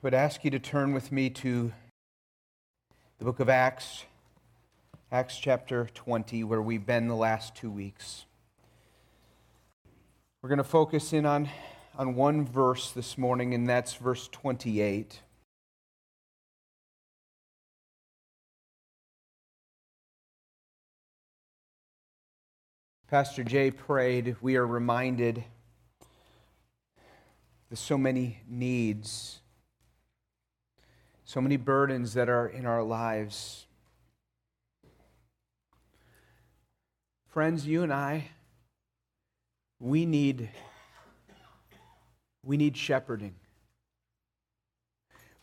I would ask you to turn with me to the book of Acts, Acts chapter 20, where we've been the last two weeks. We're going to focus in on, on one verse this morning, and that's verse 28. Pastor Jay prayed, we are reminded there's so many needs so many burdens that are in our lives. Friends, you and I, we need, we need shepherding.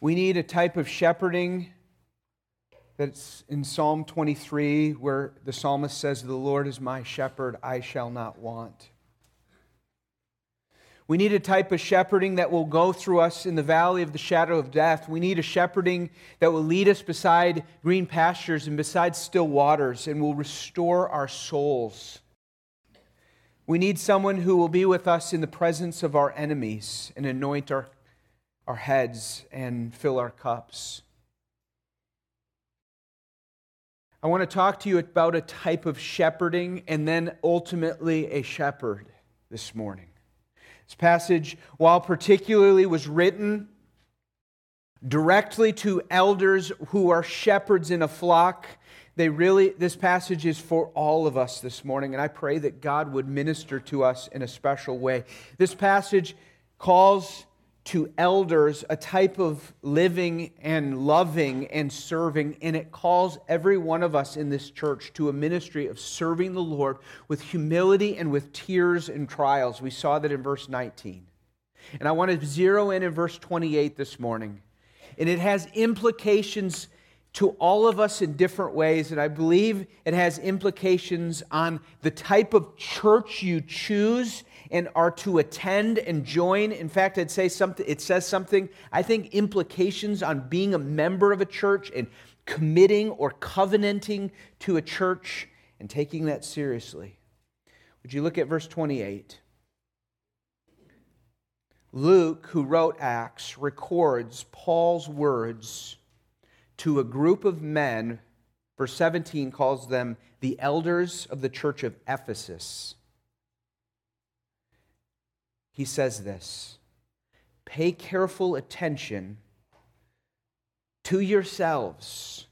We need a type of shepherding that's in Psalm 23, where the psalmist says, The Lord is my shepherd, I shall not want. We need a type of shepherding that will go through us in the valley of the shadow of death. We need a shepherding that will lead us beside green pastures and beside still waters and will restore our souls. We need someone who will be with us in the presence of our enemies and anoint our, our heads and fill our cups. I want to talk to you about a type of shepherding and then ultimately a shepherd this morning. This passage, while particularly was written directly to elders who are shepherds in a flock, they really this passage is for all of us this morning and I pray that God would minister to us in a special way. This passage calls to elders a type of living and loving and serving, and it calls every one of us in this church to a ministry of serving the Lord with humility and with tears and trials. We saw that in verse 19. And I want to zero in in verse 28 this morning. And it has implications to all of us in different ways, and I believe it has implications on the type of church you choose and are to attend and join. In fact, I'd say something, it says something, I think implications on being a member of a church and committing or covenanting to a church and taking that seriously. Would you look at verse 28? Luke, who wrote Acts, records Paul's words to a group of men. Verse 17 calls them the elders of the church of Ephesus he says this Pay careful attention to yourselves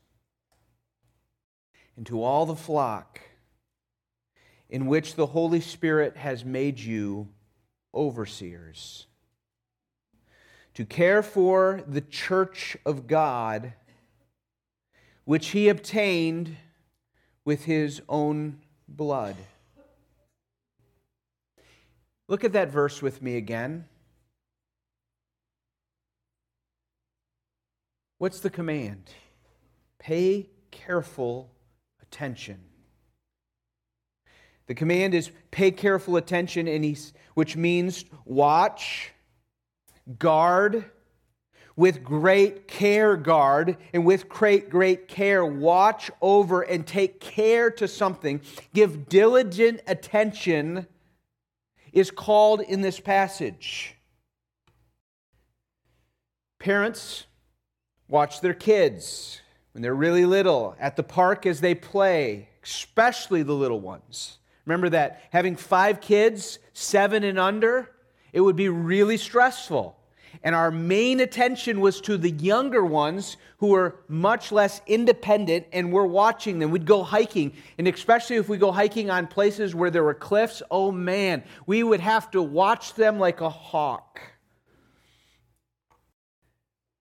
and to all the flock in which the Holy Spirit has made you overseers, to care for the church of God, which he obtained with his own blood. Look at that verse with me again. What's the command? Pay careful attention. The command is pay careful attention, and he's, which means watch, guard, with great care guard, and with great, great care watch over and take care to something. Give diligent attention is called in this passage. Parents watch their kids when they're really little at the park as they play, especially the little ones. Remember that having five kids, seven and under, it would be really stressful. And our main attention was to the younger ones who were much less independent, and we're watching them. We'd go hiking, and especially if we go hiking on places where there were cliffs, oh man, we would have to watch them like a hawk,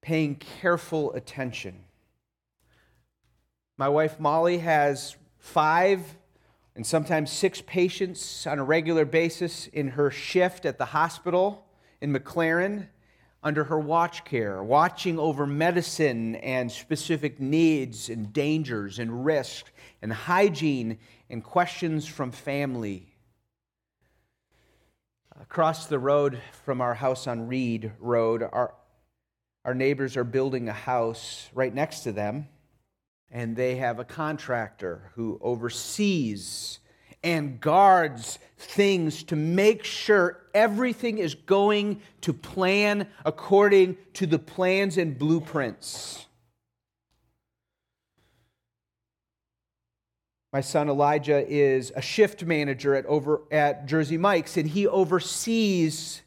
paying careful attention. My wife Molly has five and sometimes six patients on a regular basis in her shift at the hospital in McLaren under her watch care, watching over medicine and specific needs and dangers and risks and hygiene and questions from family. Across the road from our house on Reed Road, our, our neighbors are building a house right next to them, and they have a contractor who oversees and guards things to make sure everything is going to plan according to the plans and blueprints. My son Elijah is a shift manager at over at Jersey Mike's and he oversees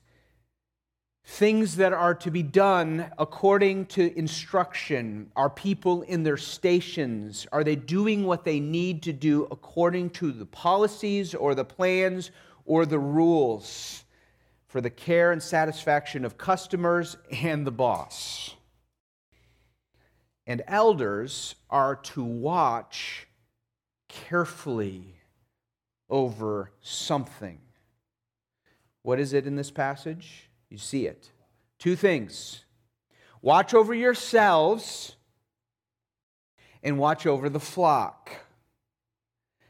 things that are to be done according to instruction. Are people in their stations? Are they doing what they need to do according to the policies or the plans or the rules for the care and satisfaction of customers and the boss? And elders are to watch carefully over something. What is it in this passage? You see it. Two things watch over yourselves and watch over the flock.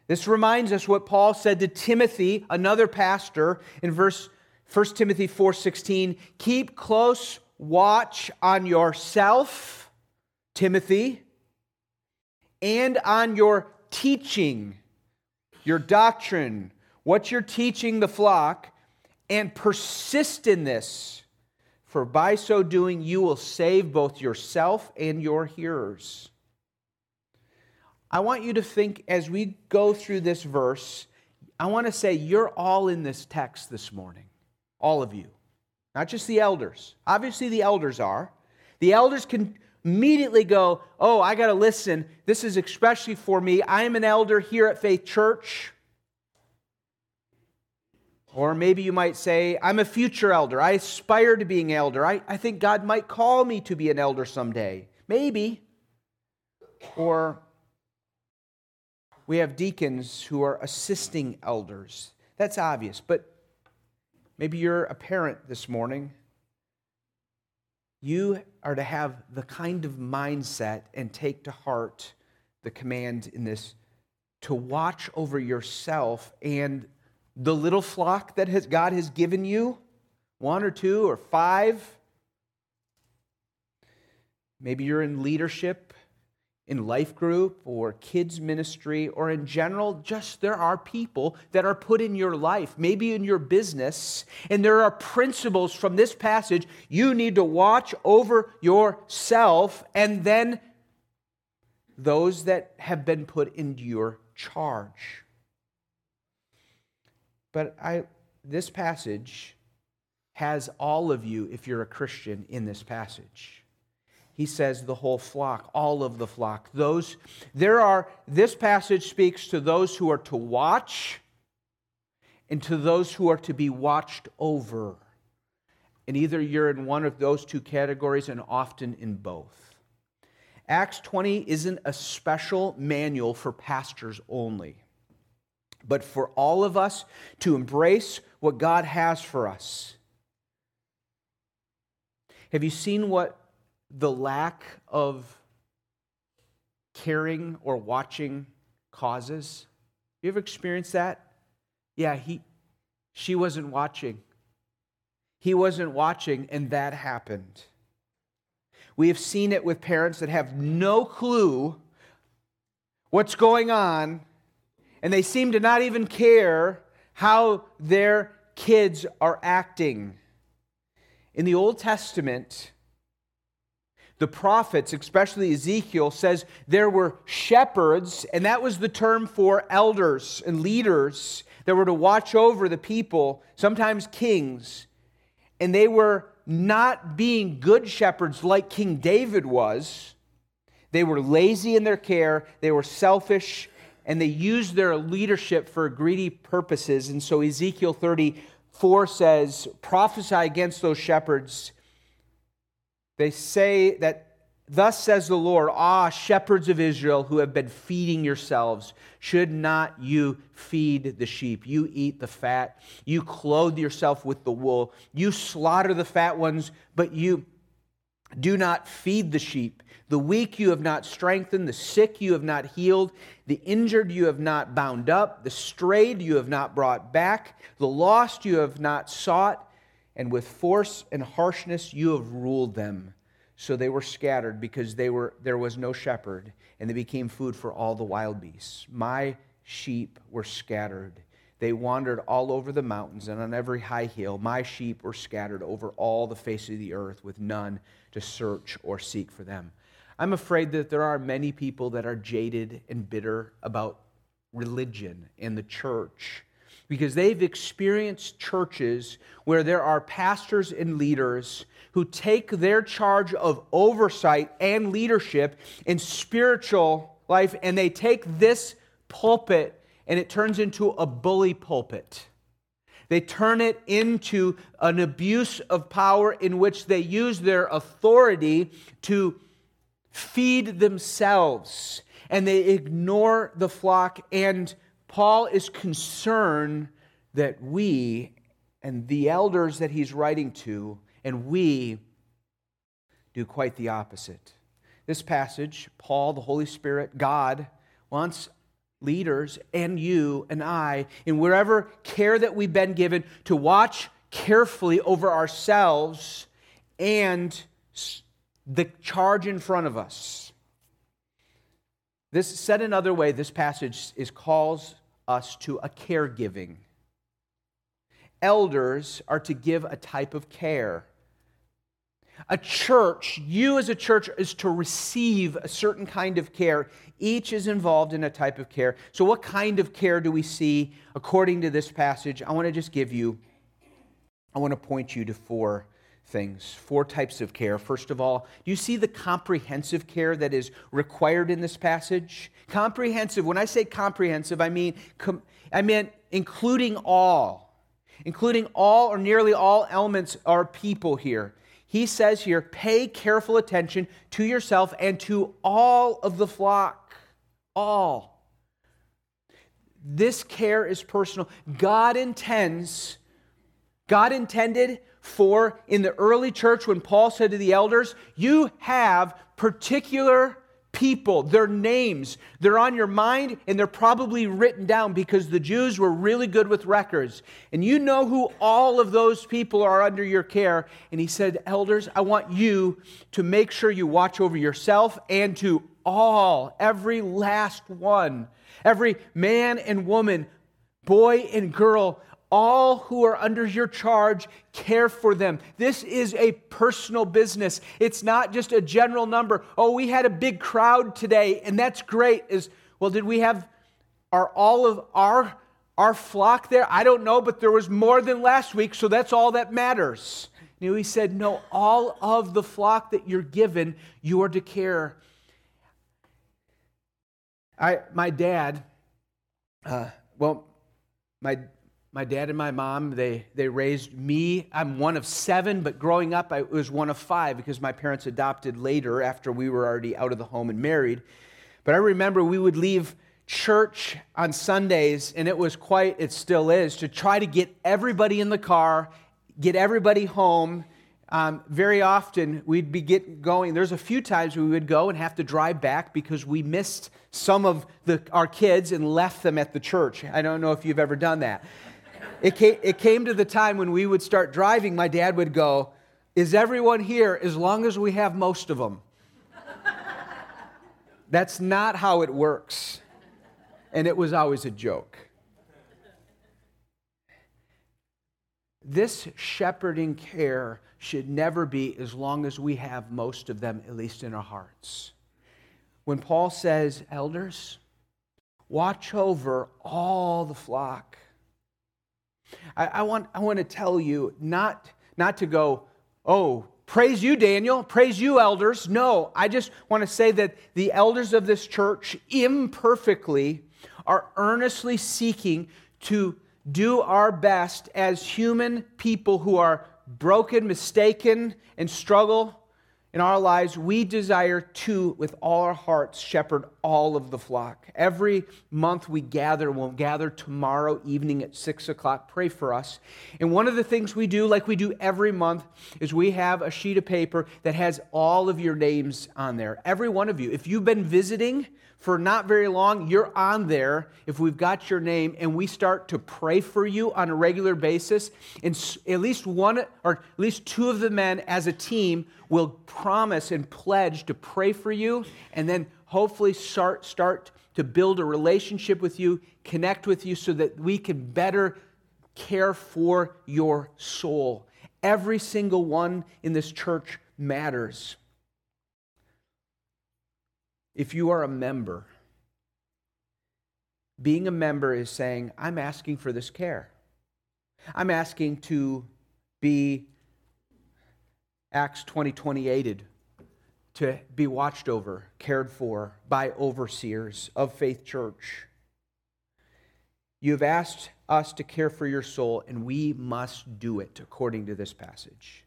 This reminds us what Paul said to Timothy, another pastor, in verse 1 Timothy 4:16, keep close watch on yourself, Timothy, and on your teaching, your doctrine, what you're teaching the flock, and persist in this, for by so doing you will save both yourself and your hearers. I want you to think as we go through this verse, I want to say you're all in this text this morning. All of you. Not just the elders. Obviously, the elders are. The elders can immediately go, Oh, I got to listen. This is especially for me. I am an elder here at Faith Church. Or maybe you might say, I'm a future elder. I aspire to being elder. I, I think God might call me to be an elder someday. Maybe. Or we have deacons who are assisting elders. That's obvious. But maybe you're a parent this morning. You are to have the kind of mindset and take to heart the command in this to watch over yourself and the little flock that has, God has given you, one or two or five. Maybe you're in leadership, in life group, or kids' ministry, or in general, just there are people that are put in your life, maybe in your business, and there are principles from this passage you need to watch over yourself and then those that have been put into your charge. But I, this passage has all of you, if you're a Christian, in this passage. He says the whole flock, all of the flock. Those, there are, this passage speaks to those who are to watch and to those who are to be watched over. And either you're in one of those two categories and often in both. Acts 20 isn't a special manual for pastors only but for all of us to embrace what God has for us. Have you seen what the lack of caring or watching causes? You ever experienced that? Yeah, he she wasn't watching. He wasn't watching and that happened. We have seen it with parents that have no clue what's going on and they seem to not even care how their kids are acting. In the Old Testament, the prophets, especially Ezekiel, says there were shepherds, and that was the term for elders and leaders that were to watch over the people, sometimes kings. And they were not being good shepherds like King David was. They were lazy in their care, they were selfish, and they use their leadership for greedy purposes. And so Ezekiel 34 says, prophesy against those shepherds. They say that, Thus says the Lord, Ah, shepherds of Israel who have been feeding yourselves, should not you feed the sheep? You eat the fat, you clothe yourself with the wool, you slaughter the fat ones, but you do not feed the sheep. The weak you have not strengthened, the sick you have not healed, the injured you have not bound up, the strayed you have not brought back, the lost you have not sought, and with force and harshness you have ruled them. So they were scattered because they were, there was no shepherd, and they became food for all the wild beasts. My sheep were scattered. They wandered all over the mountains and on every high hill. My sheep were scattered over all the face of the earth, with none to search or seek for them. I'm afraid that there are many people that are jaded and bitter about religion and the church because they've experienced churches where there are pastors and leaders who take their charge of oversight and leadership in spiritual life and they take this pulpit and it turns into a bully pulpit. They turn it into an abuse of power in which they use their authority to feed themselves and they ignore the flock. And Paul is concerned that we and the elders that he's writing to and we do quite the opposite. This passage, Paul, the Holy Spirit, God, wants leaders and you and I, in wherever care that we've been given, to watch carefully over ourselves and the charge in front of us. This said another way, this passage is calls us to a caregiving. Elders are to give a type of care. A church, you as a church, is to receive a certain kind of care. Each is involved in a type of care. So, what kind of care do we see according to this passage? I want to just give you, I want to point you to four things, four types of care. First of all, do you see the comprehensive care that is required in this passage? Comprehensive, when I say comprehensive, I mean com- I mean including all, including all or nearly all elements or people here. He says here, pay careful attention to yourself and to all of the flock. All. This care is personal. God intends, God intended for in the early church when Paul said to the elders, You have particular people, their names, they're on your mind and they're probably written down because the Jews were really good with records. And you know who all of those people are under your care. And he said, Elders, I want you to make sure you watch over yourself and to all, every last one, every man and woman, boy and girl all who are under your charge, care for them. This is a personal business. It's not just a general number. Oh, we had a big crowd today, and that's great. Is well, did we have are all of our our flock there? I don't know, but there was more than last week, so that's all that matters. Know, he said, No, all of the flock that you're given, you are to care. I, my dad, uh, well, my my dad and my mom they, they raised me. I'm one of seven but growing up i was one of five because my parents adopted later after we were already out of the home and married. But i remember we would leave church on sundays and it was quite it still is to try to get everybody in the car get everybody home um, very often we'd be get going there's a few times we would go and have to drive back because we missed some of the, our kids and left them at the church i don't know if you've ever done that it came, it came to the time when we would start driving, my dad would go, Is everyone here as long as we have most of them? That's not how it works. And it was always a joke. This shepherding care should never be as long as we have most of them, at least in our hearts. When Paul says, Elders, watch over all the flock I, I, want, I want to tell you not, not to go, oh, praise you, Daniel, praise you, elders. No, I just want to say that the elders of this church imperfectly are earnestly seeking to do our best as human people who are broken, mistaken, and struggle in our lives, we desire to, with all our hearts, shepherd all of the flock. Every month we gather, we'll gather tomorrow evening at 6 o'clock. Pray for us. And one of the things we do, like we do every month, is we have a sheet of paper that has all of your names on there. Every one of you. If you've been visiting, for not very long, you're on there if we've got your name and we start to pray for you on a regular basis. And at least one or at least two of the men as a team will promise and pledge to pray for you and then hopefully start, start to build a relationship with you, connect with you, so that we can better care for your soul. Every single one in this church matters. If you are a member, being a member is saying, I'm asking for this care. I'm asking to be Acts 20 28 to be watched over, cared for by overseers of Faith Church. You have asked us to care for your soul, and we must do it according to this passage.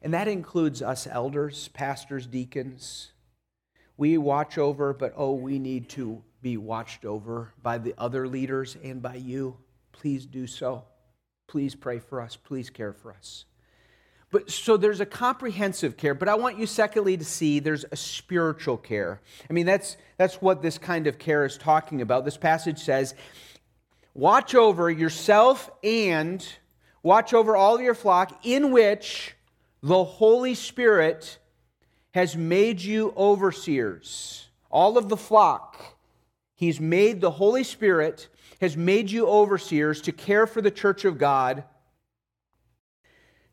And that includes us elders, pastors, deacons. We watch over, but oh, we need to be watched over by the other leaders and by you. Please do so. Please pray for us. Please care for us. But so there's a comprehensive care, but I want you secondly to see there's a spiritual care. I mean that's that's what this kind of care is talking about. This passage says, "Watch over yourself and watch over all your flock in which the Holy Spirit has made you overseers." All of the flock. He's made the Holy Spirit has made you overseers to care for the church of God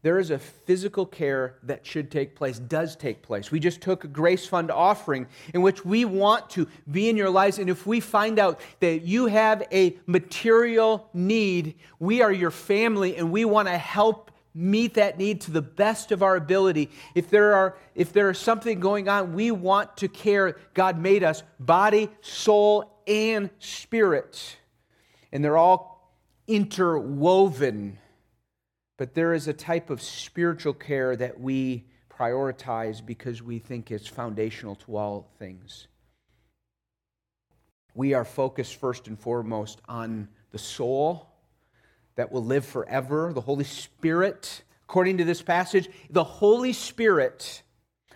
there is a physical care that should take place, does take place. We just took a grace fund offering in which we want to be in your lives. And if we find out that you have a material need, we are your family and we want to help meet that need to the best of our ability. If there are if there is something going on, we want to care. God made us body, soul, and spirit. And they're all interwoven but there is a type of spiritual care that we prioritize because we think it's foundational to all things. We are focused first and foremost on the soul that will live forever, the Holy Spirit. According to this passage, the Holy Spirit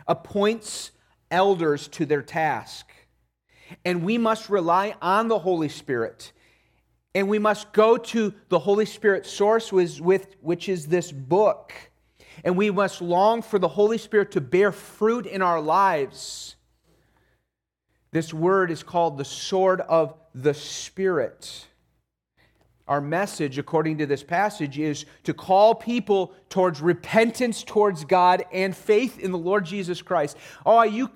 appoints elders to their task. And we must rely on the Holy Spirit and we must go to the Holy Spirit source, which is this book. And we must long for the Holy Spirit to bear fruit in our lives. This word is called the sword of the Spirit. Our message, according to this passage, is to call people towards repentance towards God and faith in the Lord Jesus Christ. Oh, you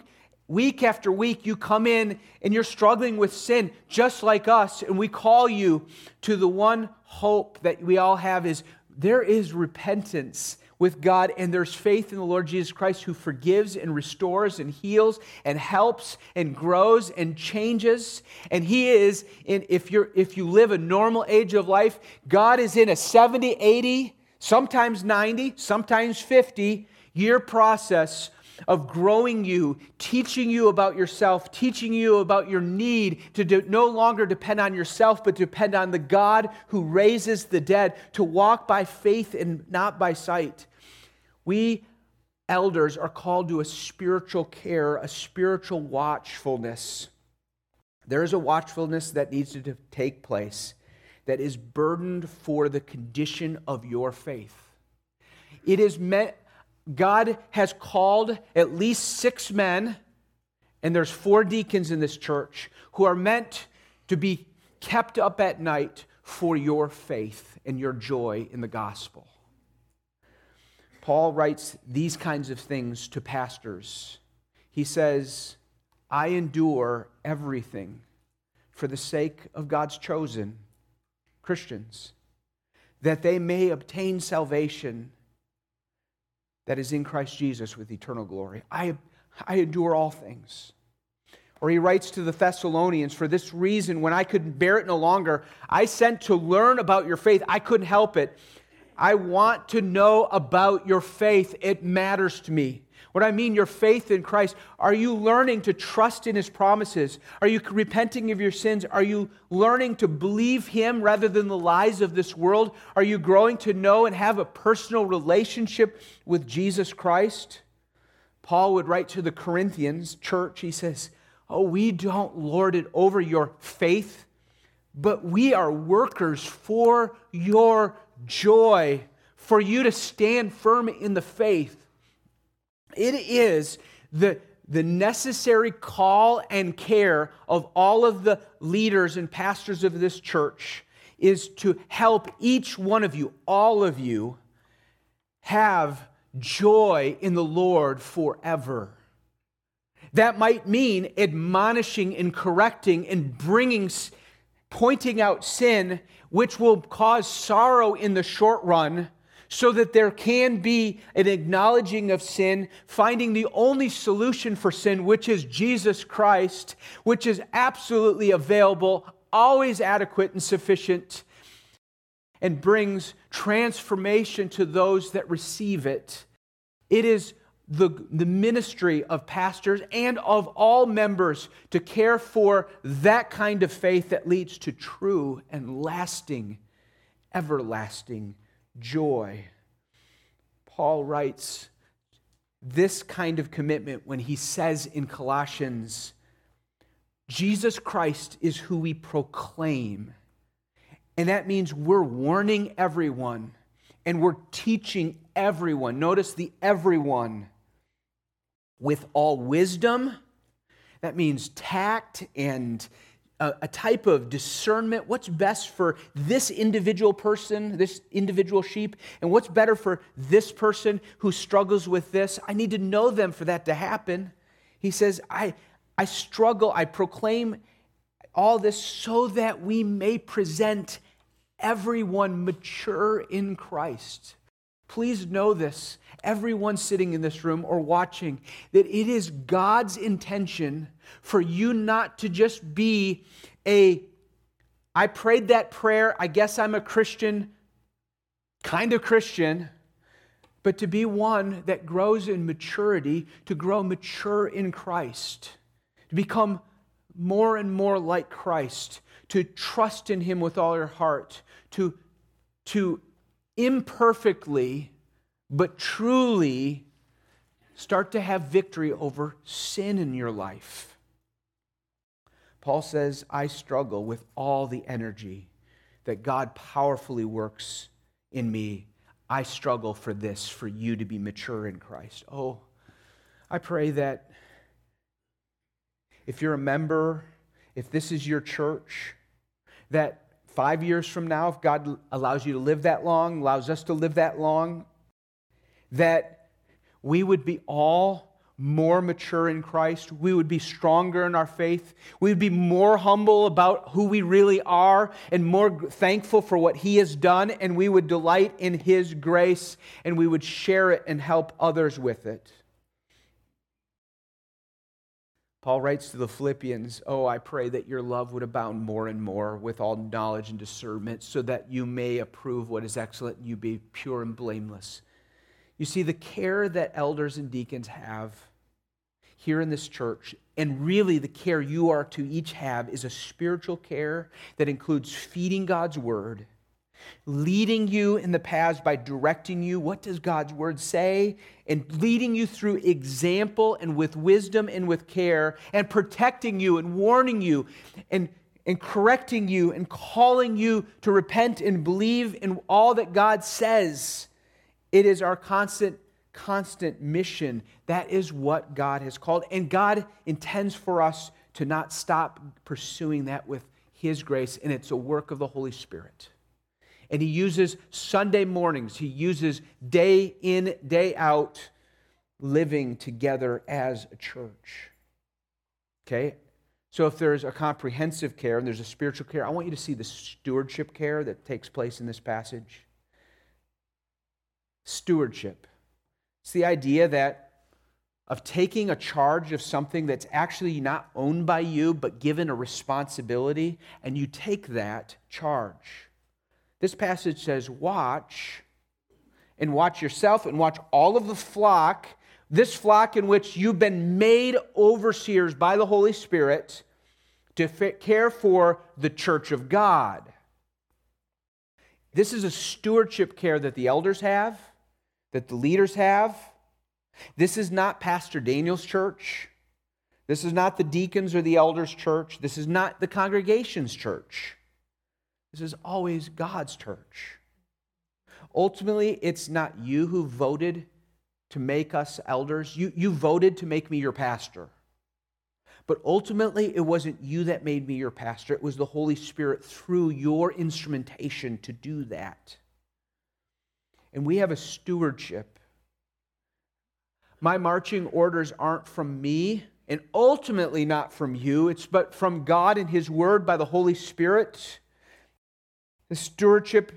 Week after week, you come in and you're struggling with sin just like us, and we call you to the one hope that we all have is there is repentance with God, and there's faith in the Lord Jesus Christ who forgives and restores and heals and helps and grows and changes. And He is in, if you're if you live a normal age of life, God is in a 70, 80, sometimes 90, sometimes 50 year process of growing you, teaching you about yourself, teaching you about your need to do, no longer depend on yourself, but depend on the God who raises the dead, to walk by faith and not by sight. We elders are called to a spiritual care, a spiritual watchfulness. There is a watchfulness that needs to take place that is burdened for the condition of your faith. It is meant God has called at least six men, and there's four deacons in this church who are meant to be kept up at night for your faith and your joy in the gospel. Paul writes these kinds of things to pastors. He says, I endure everything for the sake of God's chosen Christians, that they may obtain salvation that is in Christ Jesus with eternal glory. I, I endure all things. Or he writes to the Thessalonians, For this reason, when I couldn't bear it no longer, I sent to learn about your faith. I couldn't help it. I want to know about your faith. It matters to me. What I mean, your faith in Christ. Are you learning to trust in his promises? Are you repenting of your sins? Are you learning to believe him rather than the lies of this world? Are you growing to know and have a personal relationship with Jesus Christ? Paul would write to the Corinthians church, he says, Oh, we don't lord it over your faith, but we are workers for your joy, for you to stand firm in the faith. It is the, the necessary call and care of all of the leaders and pastors of this church is to help each one of you, all of you, have joy in the Lord forever. That might mean admonishing and correcting and bringing, pointing out sin, which will cause sorrow in the short run, so that there can be an acknowledging of sin, finding the only solution for sin, which is Jesus Christ, which is absolutely available, always adequate and sufficient, and brings transformation to those that receive it. It is the, the ministry of pastors and of all members to care for that kind of faith that leads to true and lasting, everlasting joy. Paul writes this kind of commitment when he says in Colossians, Jesus Christ is who we proclaim. And that means we're warning everyone and we're teaching everyone. Notice the everyone with all wisdom. That means tact and a, a, type of discernment. What's best for this individual person, this individual sheep, and what's better for this person who struggles with this? I need to know them for that to happen. He says, I, I struggle, I proclaim all this so that we may present everyone mature in Christ. Please know this, everyone sitting in this room or watching, that it is God's intention for you not to just be a, I prayed that prayer, I guess I'm a Christian, kind of Christian, but to be one that grows in maturity, to grow mature in Christ, to become more and more like Christ, to trust in Him with all your heart, to, to imperfectly but truly start to have victory over sin in your life. Paul says, I struggle with all the energy that God powerfully works in me. I struggle for this, for you to be mature in Christ. Oh, I pray that if you're a member, if this is your church, that five years from now, if God allows you to live that long, allows us to live that long, that we would be all more mature in Christ. We would be stronger in our faith. We would be more humble about who we really are and more thankful for what He has done. And we would delight in His grace and we would share it and help others with it. Paul writes to the Philippians, Oh, I pray that your love would abound more and more with all knowledge and discernment, so that you may approve what is excellent and you be pure and blameless. You see, the care that elders and deacons have here in this church, and really the care you are to each have, is a spiritual care that includes feeding God's word leading you in the paths by directing you. What does God's word say? And leading you through example and with wisdom and with care, and protecting you and warning you and, and correcting you and calling you to repent and believe in all that God says. It is our constant, constant mission. That is what God has called. And God intends for us to not stop pursuing that with His grace, and it's a work of the Holy Spirit. And he uses Sunday mornings, he uses day in, day out living together as a church. Okay? So if there's a comprehensive care and there's a spiritual care, I want you to see the stewardship care that takes place in this passage. Stewardship. It's the idea that of taking a charge of something that's actually not owned by you, but given a responsibility, and you take that charge. This passage says, Watch and watch yourself and watch all of the flock, this flock in which you've been made overseers by the Holy Spirit to care for the church of God. This is a stewardship care that the elders have, that the leaders have. This is not Pastor Daniel's church. This is not the deacons or the elders' church. This is not the congregation's church. This is always God's church. Ultimately, it's not you who voted to make us elders. You, you voted to make me your pastor. But ultimately, it wasn't you that made me your pastor, it was the Holy Spirit through your instrumentation to do that. And we have a stewardship. My marching orders aren't from me, and ultimately not from you, it's but from God and His Word by the Holy Spirit. The stewardship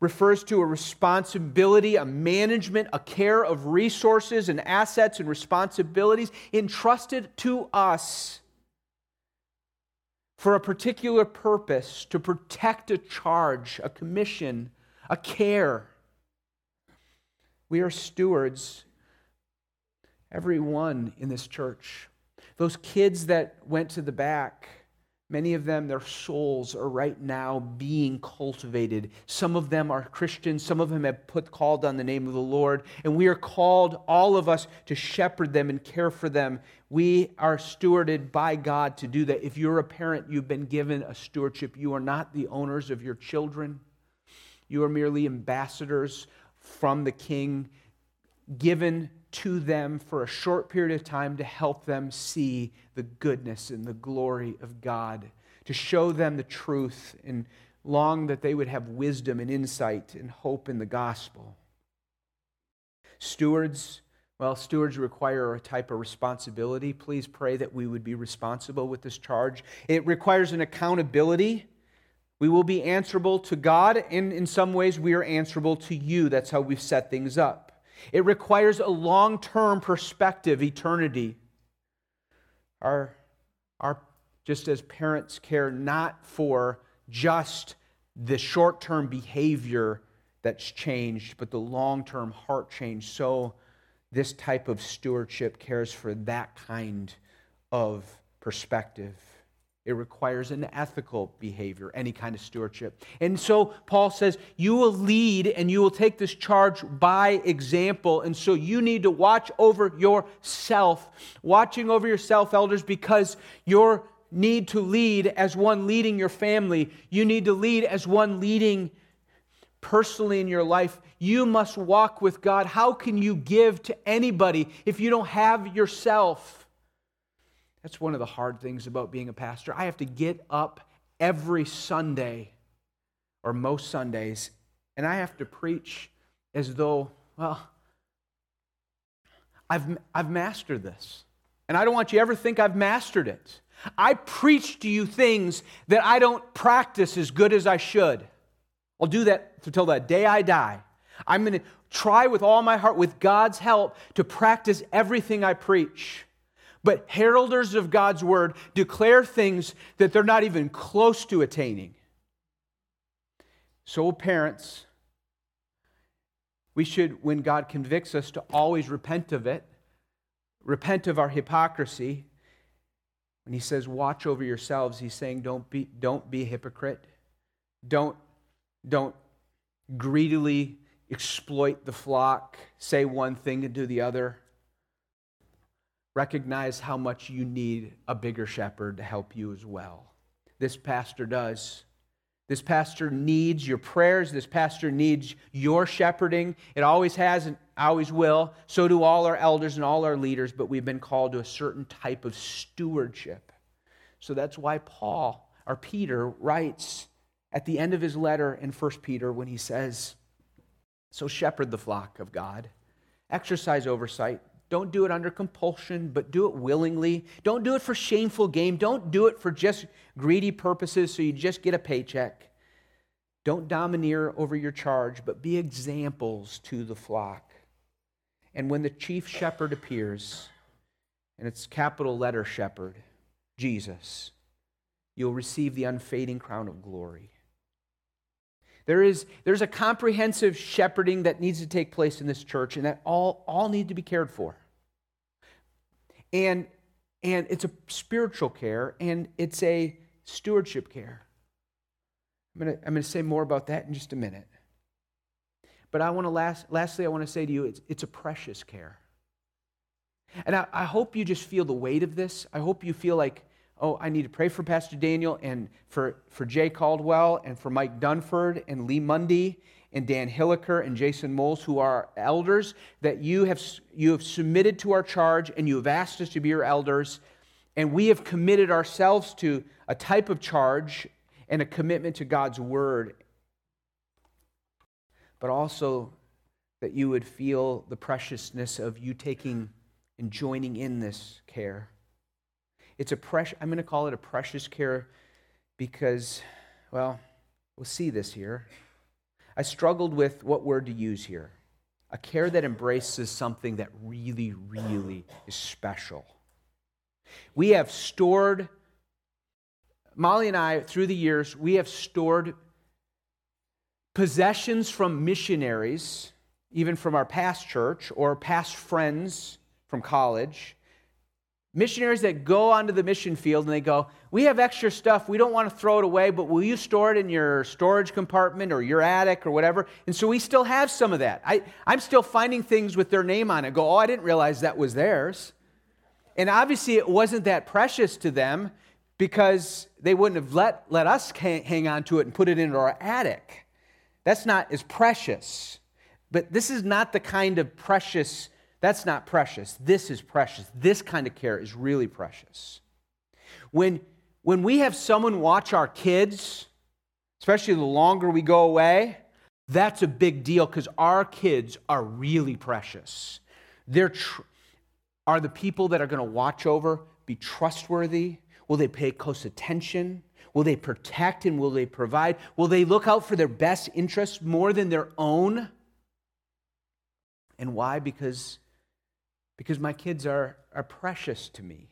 refers to a responsibility, a management, a care of resources and assets and responsibilities entrusted to us for a particular purpose to protect a charge, a commission, a care. We are stewards, everyone in this church. Those kids that went to the back, Many of them, their souls are right now being cultivated. Some of them are Christians. Some of them have put called on the name of the Lord. And we are called, all of us, to shepherd them and care for them. We are stewarded by God to do that. If you're a parent, you've been given a stewardship. You are not the owners of your children, you are merely ambassadors from the King, given to them for a short period of time to help them see the goodness and the glory of God, to show them the truth and long that they would have wisdom and insight and hope in the gospel. Stewards, well, stewards require a type of responsibility. Please pray that we would be responsible with this charge. It requires an accountability. We will be answerable to God, and in some ways, we are answerable to you. That's how we've set things up. It requires a long term perspective, eternity. Our, our, just as parents care not for just the short term behavior that's changed, but the long term heart change, so this type of stewardship cares for that kind of perspective. It requires an ethical behavior, any kind of stewardship. And so Paul says, You will lead and you will take this charge by example. And so you need to watch over yourself. Watching over yourself, elders, because your need to lead as one leading your family, you need to lead as one leading personally in your life. You must walk with God. How can you give to anybody if you don't have yourself? That's one of the hard things about being a pastor. I have to get up every Sunday, or most Sundays, and I have to preach as though, well, I've, I've mastered this. And I don't want you ever think I've mastered it. I preach to you things that I don't practice as good as I should. I'll do that until the day I die. I'm going to try with all my heart, with God's help, to practice everything I preach. But heralders of God's word declare things that they're not even close to attaining. So, parents, we should, when God convicts us, to always repent of it, repent of our hypocrisy. When he says, watch over yourselves, he's saying, don't be, don't be a hypocrite. Don't, don't greedily exploit the flock, say one thing and do the other recognize how much you need a bigger shepherd to help you as well. This pastor does. This pastor needs your prayers. This pastor needs your shepherding. It always has and always will. So do all our elders and all our leaders, but we've been called to a certain type of stewardship. So that's why Paul, or Peter, writes at the end of his letter in 1 Peter when he says, So shepherd the flock of God, exercise oversight don't do it under compulsion, but do it willingly. Don't do it for shameful gain. Don't do it for just greedy purposes so you just get a paycheck. Don't domineer over your charge, but be examples to the flock. And when the chief shepherd appears, and it's capital letter shepherd, Jesus, you'll receive the unfading crown of glory. There is, there's a comprehensive shepherding that needs to take place in this church, and that all, all need to be cared for. And, and it's a spiritual care and it's a stewardship care. I'm going to I'm to say more about that in just a minute. But I want to last, lastly, I want to say to you, it's, it's a precious care. And I, I hope you just feel the weight of this. I hope you feel like, oh, I need to pray for Pastor Daniel and for, for Jay Caldwell and for Mike Dunford and Lee Mundy and Dan Hilliker and Jason Moles, who are elders, that you have, you have submitted to our charge and you have asked us to be your elders. And we have committed ourselves to a type of charge and a commitment to God's word. But also that you would feel the preciousness of you taking and joining in this care. It's a precious, I'm going to call it a precious care because, well, we'll see this here. I struggled with what word to use here. A care that embraces something that really, really is special. We have stored, Molly and I, through the years, we have stored possessions from missionaries, even from our past church or past friends from college Missionaries that go onto the mission field and they go, We have extra stuff. We don't want to throw it away, but will you store it in your storage compartment or your attic or whatever? And so we still have some of that. I, I'm still finding things with their name on it. Go, Oh, I didn't realize that was theirs. And obviously, it wasn't that precious to them because they wouldn't have let, let us hang on to it and put it into our attic. That's not as precious. But this is not the kind of precious that's not precious. This is precious. This kind of care is really precious. When, when we have someone watch our kids, especially the longer we go away, that's a big deal because our kids are really precious. They're tr- are the people that are going to watch over be trustworthy? Will they pay close attention? Will they protect and will they provide? Will they look out for their best interests more than their own? And why? Because because my kids are, are precious to me.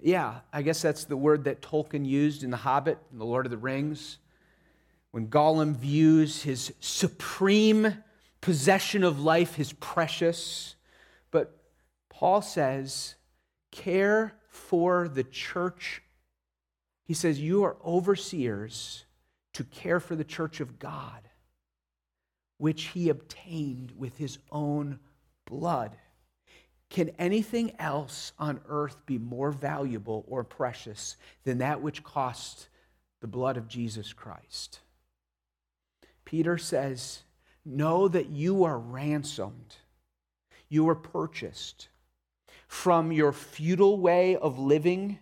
Yeah, I guess that's the word that Tolkien used in The Hobbit and The Lord of the Rings. When Gollum views his supreme possession of life, his precious. But Paul says, care for the church. He says, You are overseers to care for the church of God, which he obtained with his own blood. Can anything else on earth be more valuable or precious than that which cost the blood of Jesus Christ? Peter says, Know that you are ransomed, you are purchased from your futile way of living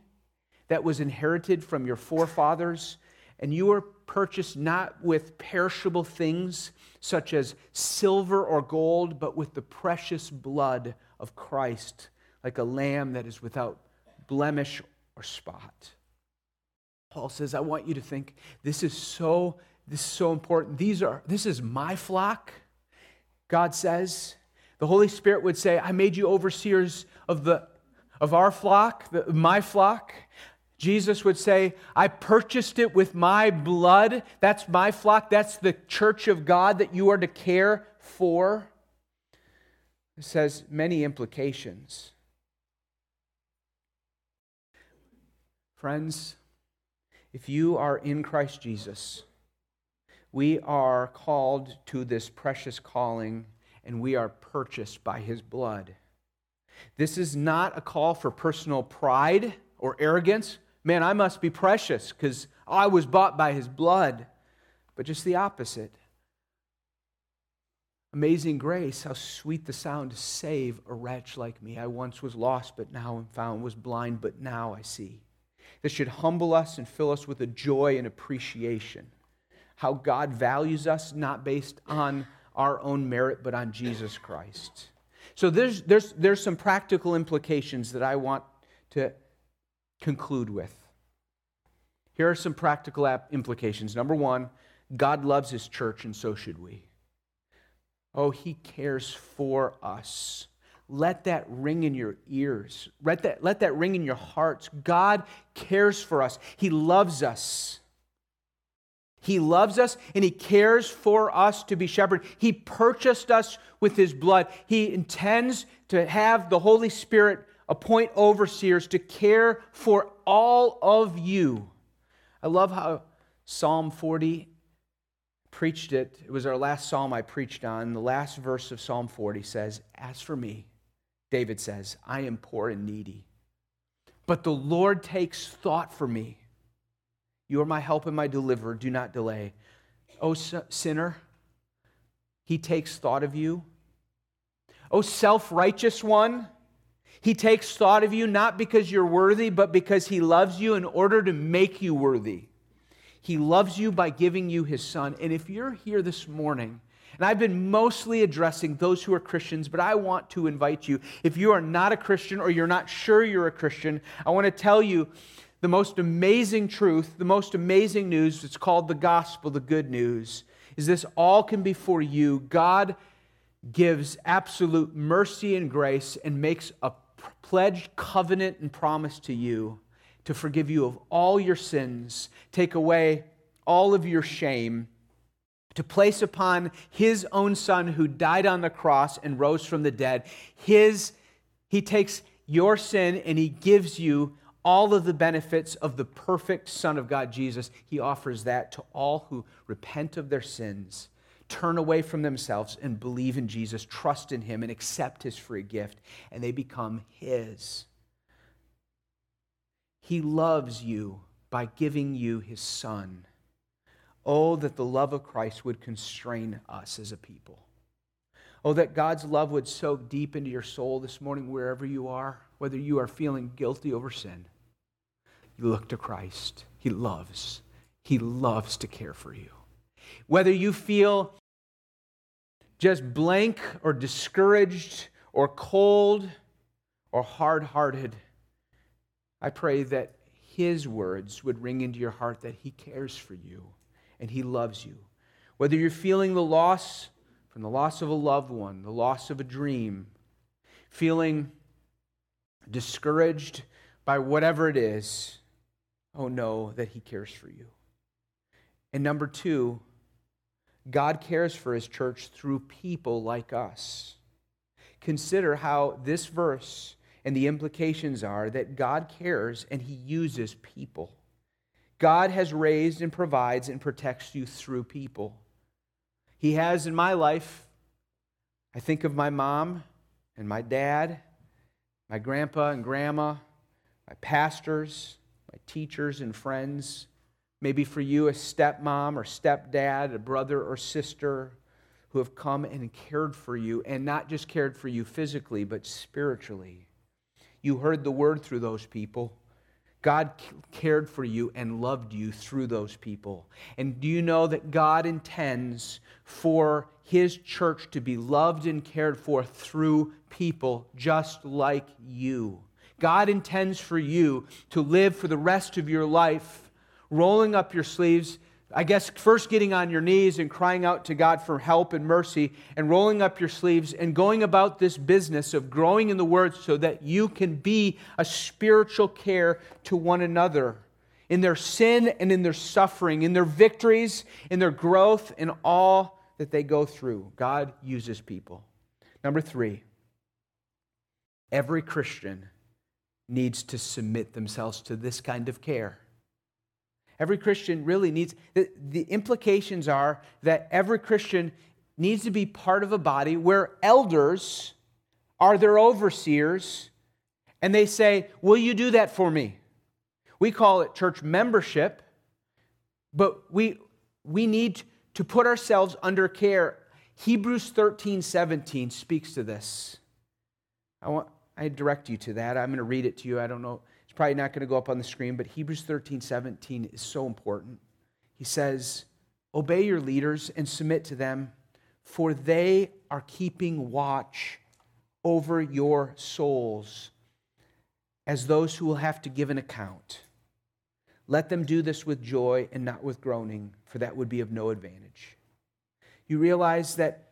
that was inherited from your forefathers, and you were purchased not with perishable things such as silver or gold, but with the precious blood of Christ, like a lamb that is without blemish or spot. Paul says, I want you to think this is so this is so important. These are this is my flock. God says, the Holy Spirit would say, I made you overseers of the of our flock, the, my flock. Jesus would say, I purchased it with my blood. That's my flock. That's the church of God that you are to care for. It has many implications. Friends, if you are in Christ Jesus, we are called to this precious calling and we are purchased by his blood. This is not a call for personal pride or arrogance man, I must be precious because I was bought by his blood. But just the opposite. Amazing grace, how sweet the sound to save a wretch like me. I once was lost, but now am found, was blind, but now I see. This should humble us and fill us with a joy and appreciation. How God values us, not based on our own merit, but on Jesus Christ. So there's, there's, there's some practical implications that I want to conclude with. Here are some practical implications. Number one, God loves his church, and so should we. Oh, he cares for us. Let that ring in your ears. Let that, let that ring in your hearts. God cares for us. He loves us. He loves us and He cares for us to be shepherded. He purchased us with His blood. He intends to have the Holy Spirit appoint overseers to care for all of you. I love how Psalm 40 preached it. It was our last psalm I preached on. The last verse of Psalm 40 says, As for me, David says, I am poor and needy, but the Lord takes thought for me. You are my help and my deliverer. Do not delay. O sinner, he takes thought of you. O self righteous one, he takes thought of you not because you're worthy, but because he loves you in order to make you worthy. He loves you by giving you his son. And if you're here this morning, and I've been mostly addressing those who are Christians, but I want to invite you. If you are not a Christian or you're not sure you're a Christian, I want to tell you the most amazing truth, the most amazing news. It's called the gospel, the good news. Is this all can be for you? God gives absolute mercy and grace and makes a pledged covenant and promise to you to forgive you of all your sins, take away all of your shame, to place upon his own son who died on the cross and rose from the dead. His, he takes your sin and he gives you all of the benefits of the perfect Son of God, Jesus. He offers that to all who repent of their sins, turn away from themselves, and believe in Jesus, trust in him, and accept his free gift, and they become his. He loves you by giving you his Son. Oh, that the love of Christ would constrain us as a people. Oh, that God's love would soak deep into your soul this morning, wherever you are, whether you are feeling guilty over sin. You look to Christ. He loves. He loves to care for you. Whether you feel just blank or discouraged or cold or hard hearted, I pray that His words would ring into your heart that He cares for you and He loves you. Whether you're feeling the loss from the loss of a loved one, the loss of a dream, feeling discouraged by whatever it is, oh, know that He cares for you. And number two, God cares for His church through people like us. Consider how this verse and the implications are that God cares and He uses people. God has raised and provides and protects you through people. He has in my life. I think of my mom and my dad, my grandpa and grandma, my pastors, my teachers and friends. Maybe for you, a stepmom or stepdad, a brother or sister who have come and cared for you, and not just cared for you physically, but spiritually. You heard the word through those people. God cared for you and loved you through those people. And do you know that God intends for His church to be loved and cared for through people just like you? God intends for you to live for the rest of your life rolling up your sleeves I guess first getting on your knees and crying out to God for help and mercy and rolling up your sleeves and going about this business of growing in the Word so that you can be a spiritual care to one another in their sin and in their suffering, in their victories, in their growth, in all that they go through. God uses people. Number three, every Christian needs to submit themselves to this kind of care. Every Christian really needs, the, the implications are that every Christian needs to be part of a body where elders are their overseers and they say, Will you do that for me? We call it church membership, but we, we need to put ourselves under care. Hebrews 13 17 speaks to this. I, want, I direct you to that. I'm going to read it to you. I don't know it's probably not going to go up on the screen, but Hebrews 13 17 is so important. He says, Obey your leaders and submit to them, for they are keeping watch over your souls as those who will have to give an account. Let them do this with joy and not with groaning, for that would be of no advantage. You realize that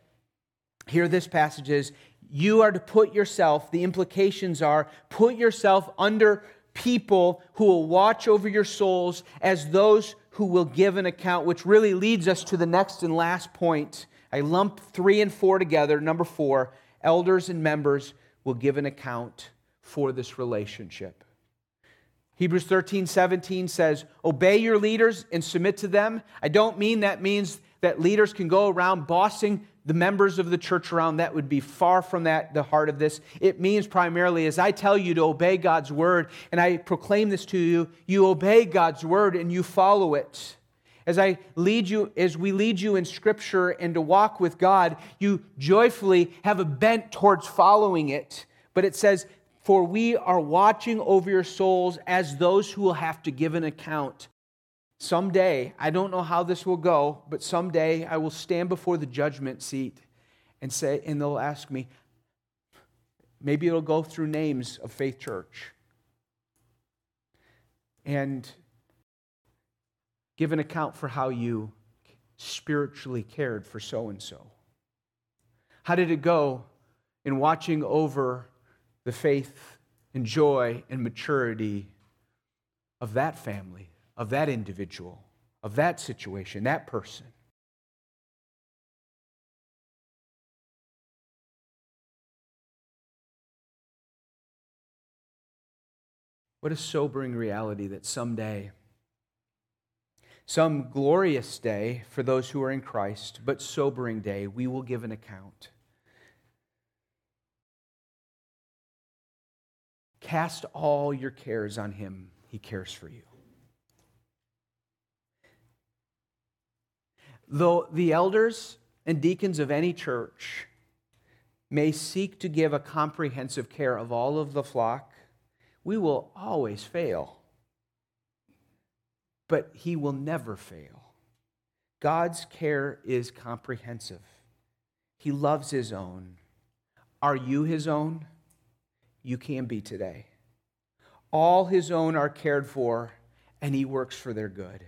here this passage is you are to put yourself, the implications are put yourself under people who will watch over your souls as those who will give an account, which really leads us to the next and last point. I lump three and four together. Number four, elders and members will give an account for this relationship. Hebrews 13, 17 says, Obey your leaders and submit to them. I don't mean that means that leaders can go around bossing the members of the church around, that would be far from that, the heart of this. It means primarily, as I tell you to obey God's word, and I proclaim this to you, you obey God's word and you follow it. As I lead you, as we lead you in Scripture and to walk with God, you joyfully have a bent towards following it. But it says, For we are watching over your souls as those who will have to give an account. Someday, I don't know how this will go, but someday I will stand before the judgment seat and say, and they'll ask me, maybe it'll go through names of Faith Church. And give an account for how you spiritually cared for so and so. How did it go in watching over the faith and joy and maturity of that family, of that individual, of that situation, that person? What a sobering reality that someday, some glorious day for those who are in Christ, but sobering day, we will give an account. Cast all your cares on him, he cares for you. Though the elders and deacons of any church may seek to give a comprehensive care of all of the flock, we will always fail. But He will never fail. God's care is comprehensive. He loves His own. Are you His own? You can be today. All His own are cared for, and He works for their good.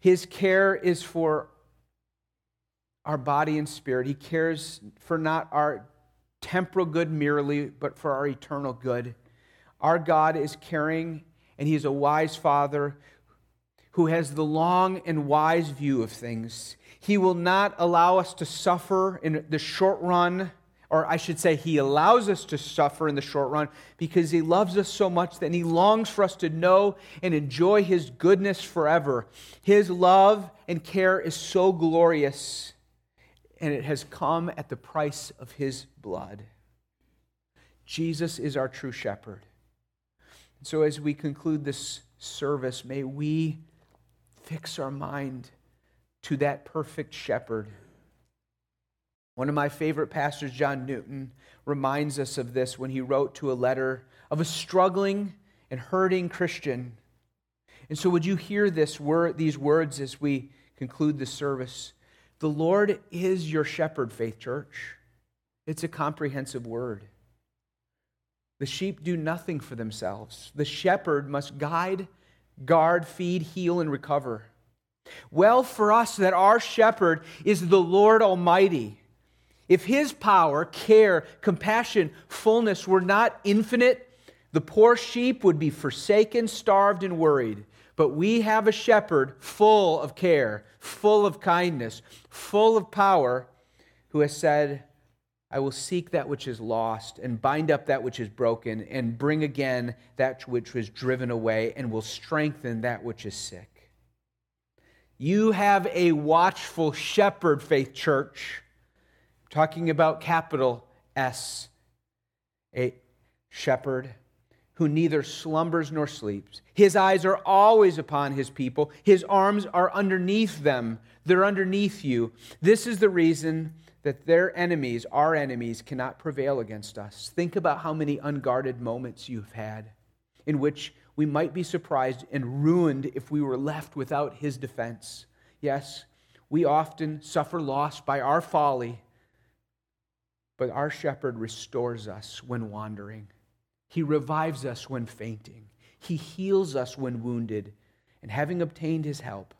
His care is for our body and spirit. He cares for not our temporal good merely, but for our eternal good. Our God is caring, and He is a wise Father who has the long and wise view of things. He will not allow us to suffer in the short run, or I should say, He allows us to suffer in the short run because He loves us so much that He longs for us to know and enjoy His goodness forever. His love and care is so glorious, and it has come at the price of His blood. Jesus is our true shepherd. So, as we conclude this service, may we fix our mind to that perfect shepherd. One of my favorite pastors, John Newton, reminds us of this when he wrote to a letter of a struggling and hurting Christian. And so, would you hear this word, these words as we conclude the service? The Lord is your shepherd, Faith Church. It's a comprehensive word. The sheep do nothing for themselves. The shepherd must guide, guard, feed, heal, and recover. Well for us that our shepherd is the Lord Almighty. If his power, care, compassion, fullness were not infinite, the poor sheep would be forsaken, starved, and worried. But we have a shepherd full of care, full of kindness, full of power, who has said, I will seek that which is lost and bind up that which is broken and bring again that which was driven away and will strengthen that which is sick. You have a watchful shepherd, Faith Church. Talking about capital S, a shepherd who neither slumbers nor sleeps. His eyes are always upon his people, his arms are underneath them. They're underneath you. This is the reason that their enemies, our enemies, cannot prevail against us. Think about how many unguarded moments you've had in which we might be surprised and ruined if we were left without his defense. Yes, we often suffer loss by our folly, but our shepherd restores us when wandering. He revives us when fainting. He heals us when wounded. And having obtained his help,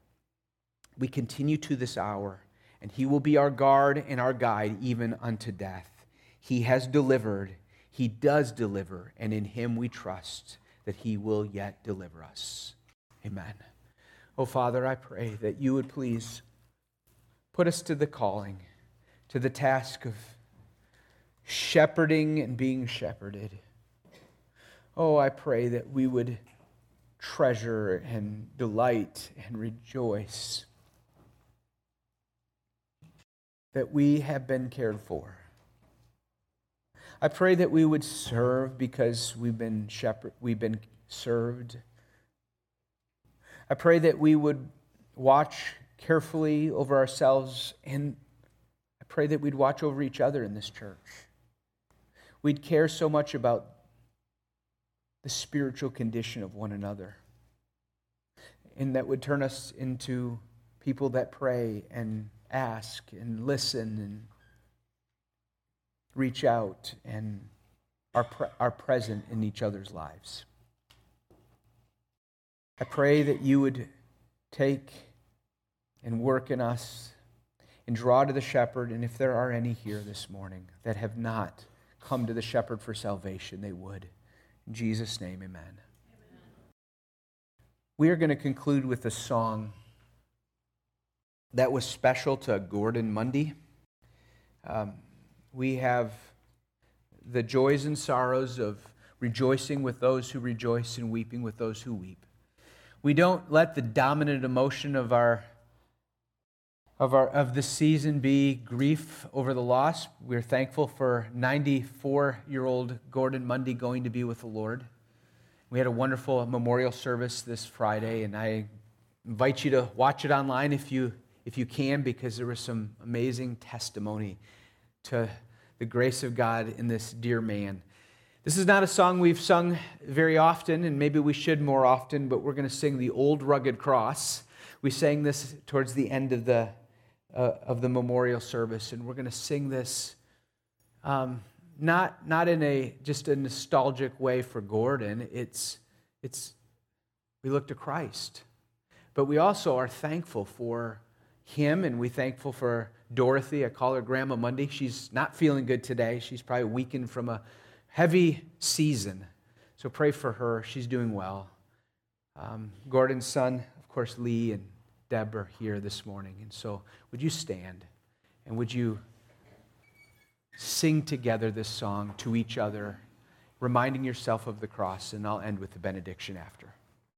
we continue to this hour and he will be our guard and our guide even unto death. He has delivered, he does deliver, and in him we trust that he will yet deliver us. Amen. Oh, Father, I pray that you would please put us to the calling, to the task of shepherding and being shepherded. Oh, I pray that we would treasure and delight and rejoice that we have been cared for. I pray that we would serve because we've been shepherd, we've been served. I pray that we would watch carefully over ourselves, and I pray that we'd watch over each other in this church. We'd care so much about the spiritual condition of one another, and that would turn us into people that pray and ask and listen and reach out and are, pre- are present in each other's lives. I pray that you would take and work in us and draw to the shepherd. And if there are any here this morning that have not come to the shepherd for salvation, they would. In Jesus' name, amen. amen. We are going to conclude with a song that was special to Gordon Mundy. Um, we have the joys and sorrows of rejoicing with those who rejoice and weeping with those who weep. We don't let the dominant emotion of our of our of the season be grief over the loss. We're thankful for 94-year-old Gordon Mundy going to be with the Lord. We had a wonderful memorial service this Friday, and I invite you to watch it online if you if you can, because there was some amazing testimony to the grace of God in this dear man. This is not a song we've sung very often, and maybe we should more often, but we're going to sing the Old Rugged Cross. We sang this towards the end of the, uh, of the memorial service, and we're going to sing this um, not, not in a just a nostalgic way for Gordon. It's, it's we look to Christ, but we also are thankful for him, and we thankful for Dorothy. I call her Grandma Mundy. She's not feeling good today. She's probably weakened from a heavy season. So pray for her. She's doing well. Um, Gordon's son, of course, Lee and Deb are here this morning. And so would you stand and would you sing together this song to each other, reminding yourself of the cross? And I'll end with the benediction after.